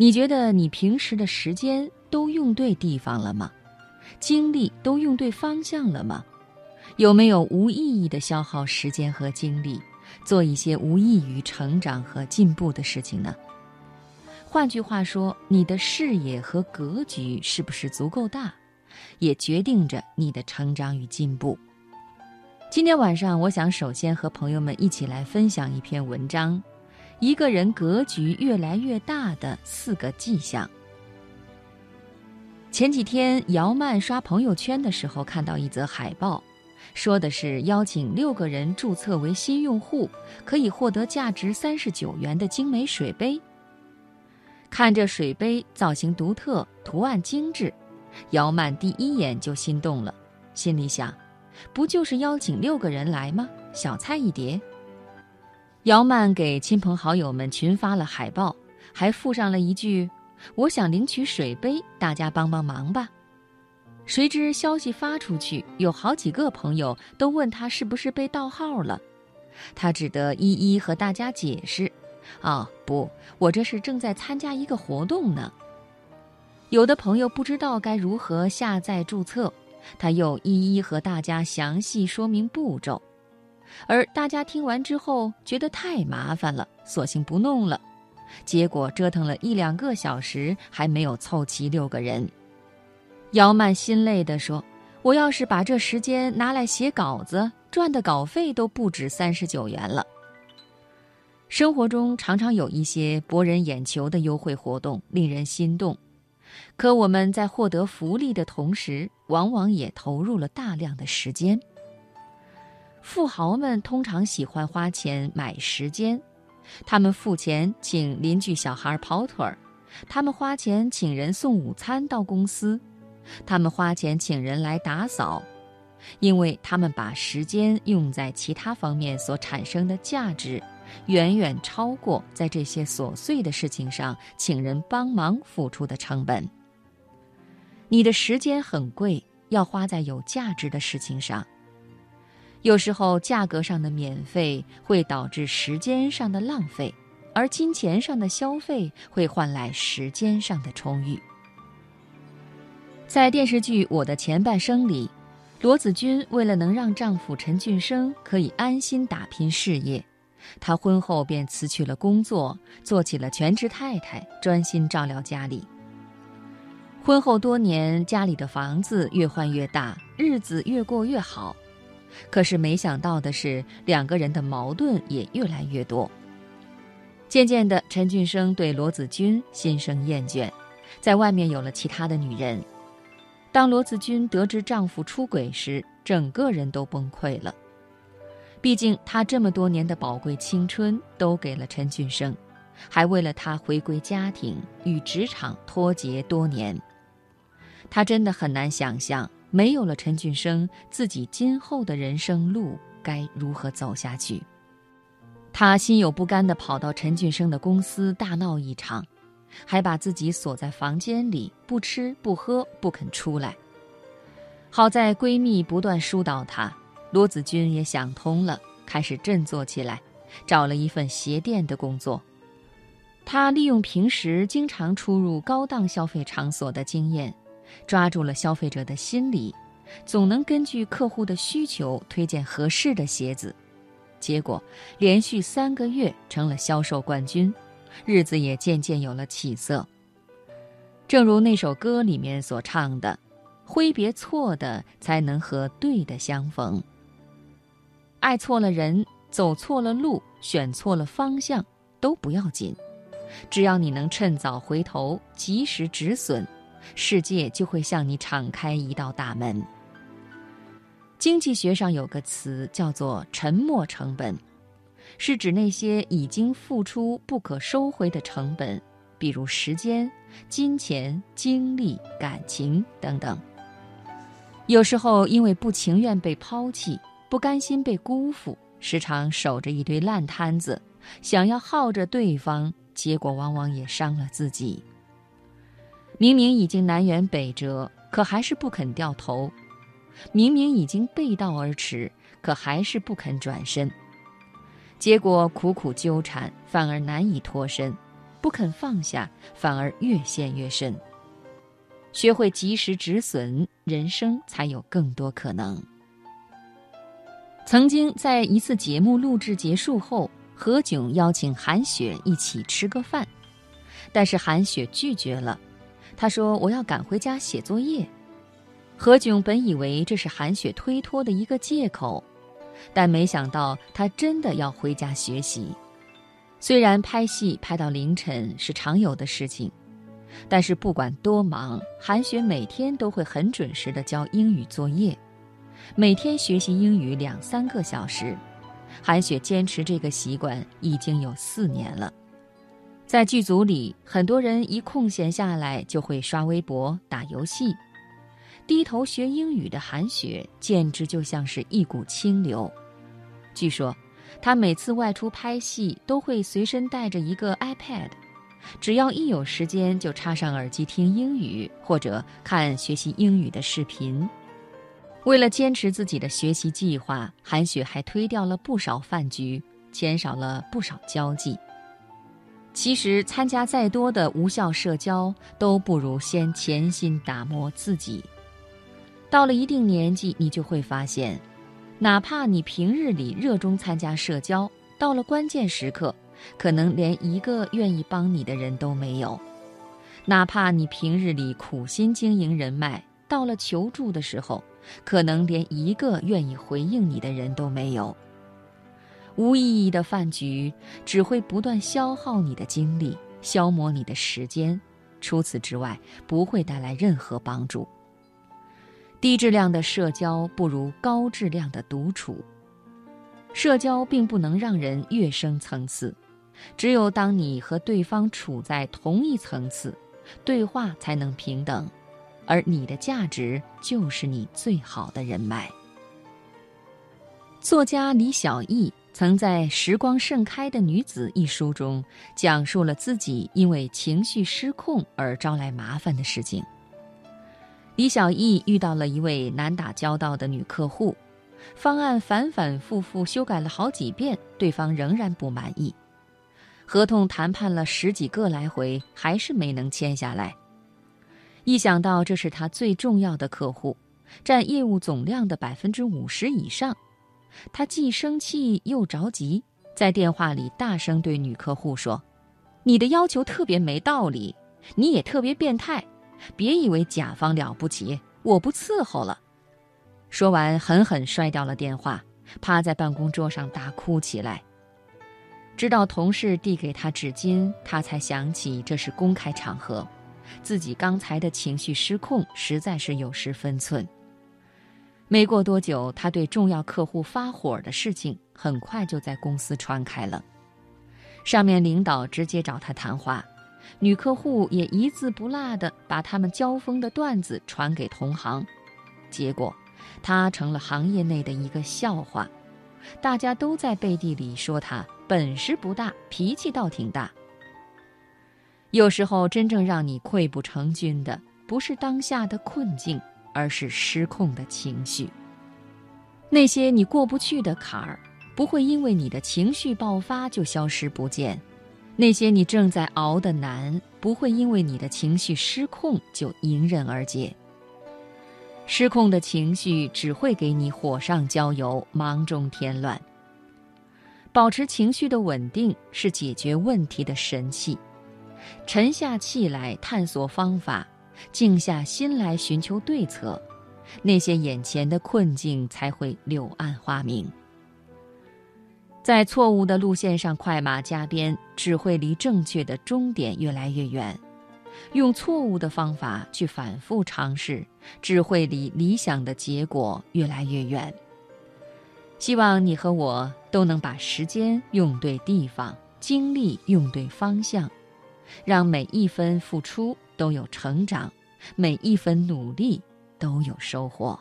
你觉得你平时的时间都用对地方了吗？精力都用对方向了吗？有没有无意义的消耗时间和精力，做一些无益于成长和进步的事情呢？换句话说，你的视野和格局是不是足够大，也决定着你的成长与进步。今天晚上，我想首先和朋友们一起来分享一篇文章：一个人格局越来越大的四个迹象。前几天，姚曼刷朋友圈的时候看到一则海报，说的是邀请六个人注册为新用户，可以获得价值三十九元的精美水杯。看着水杯造型独特、图案精致，姚曼第一眼就心动了，心里想：不就是邀请六个人来吗？小菜一碟。姚曼给亲朋好友们群发了海报，还附上了一句。我想领取水杯，大家帮帮忙吧。谁知消息发出去，有好几个朋友都问他是不是被盗号了，他只得一一和大家解释：“啊，不，我这是正在参加一个活动呢。”有的朋友不知道该如何下载注册，他又一一和大家详细说明步骤，而大家听完之后觉得太麻烦了，索性不弄了。结果折腾了一两个小时，还没有凑齐六个人。姚曼心累地说：“我要是把这时间拿来写稿子，赚的稿费都不止三十九元了。”生活中常常有一些博人眼球的优惠活动，令人心动。可我们在获得福利的同时，往往也投入了大量的时间。富豪们通常喜欢花钱买时间。他们付钱请邻居小孩跑腿儿，他们花钱请人送午餐到公司，他们花钱请人来打扫，因为他们把时间用在其他方面所产生的价值，远远超过在这些琐碎的事情上请人帮忙付出的成本。你的时间很贵，要花在有价值的事情上。有时候，价格上的免费会导致时间上的浪费，而金钱上的消费会换来时间上的充裕。在电视剧《我的前半生》里，罗子君为了能让丈夫陈俊生可以安心打拼事业，她婚后便辞去了工作，做起了全职太太，专心照料家里。婚后多年，家里的房子越换越大，日子越过越好。可是没想到的是，两个人的矛盾也越来越多。渐渐的，陈俊生对罗子君心生厌倦，在外面有了其他的女人。当罗子君得知丈夫出轨时，整个人都崩溃了。毕竟她这么多年的宝贵青春都给了陈俊生，还为了他回归家庭与职场脱节多年。她真的很难想象。没有了陈俊生，自己今后的人生路该如何走下去？他心有不甘地跑到陈俊生的公司大闹一场，还把自己锁在房间里，不吃不喝，不肯出来。好在闺蜜不断疏导他，罗子君也想通了，开始振作起来，找了一份鞋店的工作。他利用平时经常出入高档消费场所的经验。抓住了消费者的心理，总能根据客户的需求推荐合适的鞋子，结果连续三个月成了销售冠军，日子也渐渐有了起色。正如那首歌里面所唱的：“挥别错的，才能和对的相逢。”爱错了人，走错了路，选错了方向都不要紧，只要你能趁早回头，及时止损。世界就会向你敞开一道大门。经济学上有个词叫做“沉没成本”，是指那些已经付出不可收回的成本，比如时间、金钱、精力、感情等等。有时候因为不情愿被抛弃，不甘心被辜负，时常守着一堆烂摊子，想要耗着对方，结果往往也伤了自己。明明已经南辕北辙，可还是不肯掉头；明明已经背道而驰，可还是不肯转身。结果苦苦纠缠，反而难以脱身，不肯放下，反而越陷越深。学会及时止损，人生才有更多可能。曾经在一次节目录制结束后，何炅邀请韩雪一起吃个饭，但是韩雪拒绝了。他说：“我要赶回家写作业。”何炅本以为这是韩雪推脱的一个借口，但没想到他真的要回家学习。虽然拍戏拍到凌晨是常有的事情。但是不管多忙，韩雪每天都会很准时的交英语作业，每天学习英语两三个小时。韩雪坚持这个习惯已经有四年了。在剧组里，很多人一空闲下来就会刷微博、打游戏，低头学英语的韩雪简直就像是一股清流。据说，她每次外出拍戏都会随身带着一个 iPad。只要一有时间，就插上耳机听英语，或者看学习英语的视频。为了坚持自己的学习计划，韩雪还推掉了不少饭局，减少了不少交际。其实，参加再多的无效社交，都不如先潜心打磨自己。到了一定年纪，你就会发现，哪怕你平日里热衷参加社交，到了关键时刻。可能连一个愿意帮你的人都没有，哪怕你平日里苦心经营人脉，到了求助的时候，可能连一个愿意回应你的人都没有。无意义的饭局只会不断消耗你的精力，消磨你的时间，除此之外不会带来任何帮助。低质量的社交不如高质量的独处。社交并不能让人跃升层次。只有当你和对方处在同一层次，对话才能平等，而你的价值就是你最好的人脉。作家李小艺曾在《时光盛开的女子》一书中，讲述了自己因为情绪失控而招来麻烦的事情。李小艺遇到了一位难打交道的女客户，方案反反复复修改了好几遍，对方仍然不满意。合同谈判了十几个来回，还是没能签下来。一想到这是他最重要的客户，占业务总量的百分之五十以上，他既生气又着急，在电话里大声对女客户说：“你的要求特别没道理，你也特别变态，别以为甲方了不起，我不伺候了。”说完，狠狠摔掉了电话，趴在办公桌上大哭起来。直到同事递给他纸巾，他才想起这是公开场合，自己刚才的情绪失控实在是有失分寸。没过多久，他对重要客户发火的事情很快就在公司传开了，上面领导直接找他谈话，女客户也一字不落地把他们交锋的段子传给同行，结果，他成了行业内的一个笑话，大家都在背地里说他。本事不大，脾气倒挺大。有时候，真正让你溃不成军的，不是当下的困境，而是失控的情绪。那些你过不去的坎儿，不会因为你的情绪爆发就消失不见；那些你正在熬的难，不会因为你的情绪失控就迎刃而解。失控的情绪只会给你火上浇油，忙中添乱。保持情绪的稳定是解决问题的神器。沉下气来探索方法，静下心来寻求对策，那些眼前的困境才会柳暗花明。在错误的路线上快马加鞭，只会离正确的终点越来越远；用错误的方法去反复尝试，只会离理想的结果越来越远。希望你和我都能把时间用对地方，精力用对方向，让每一分付出都有成长，每一分努力都有收获。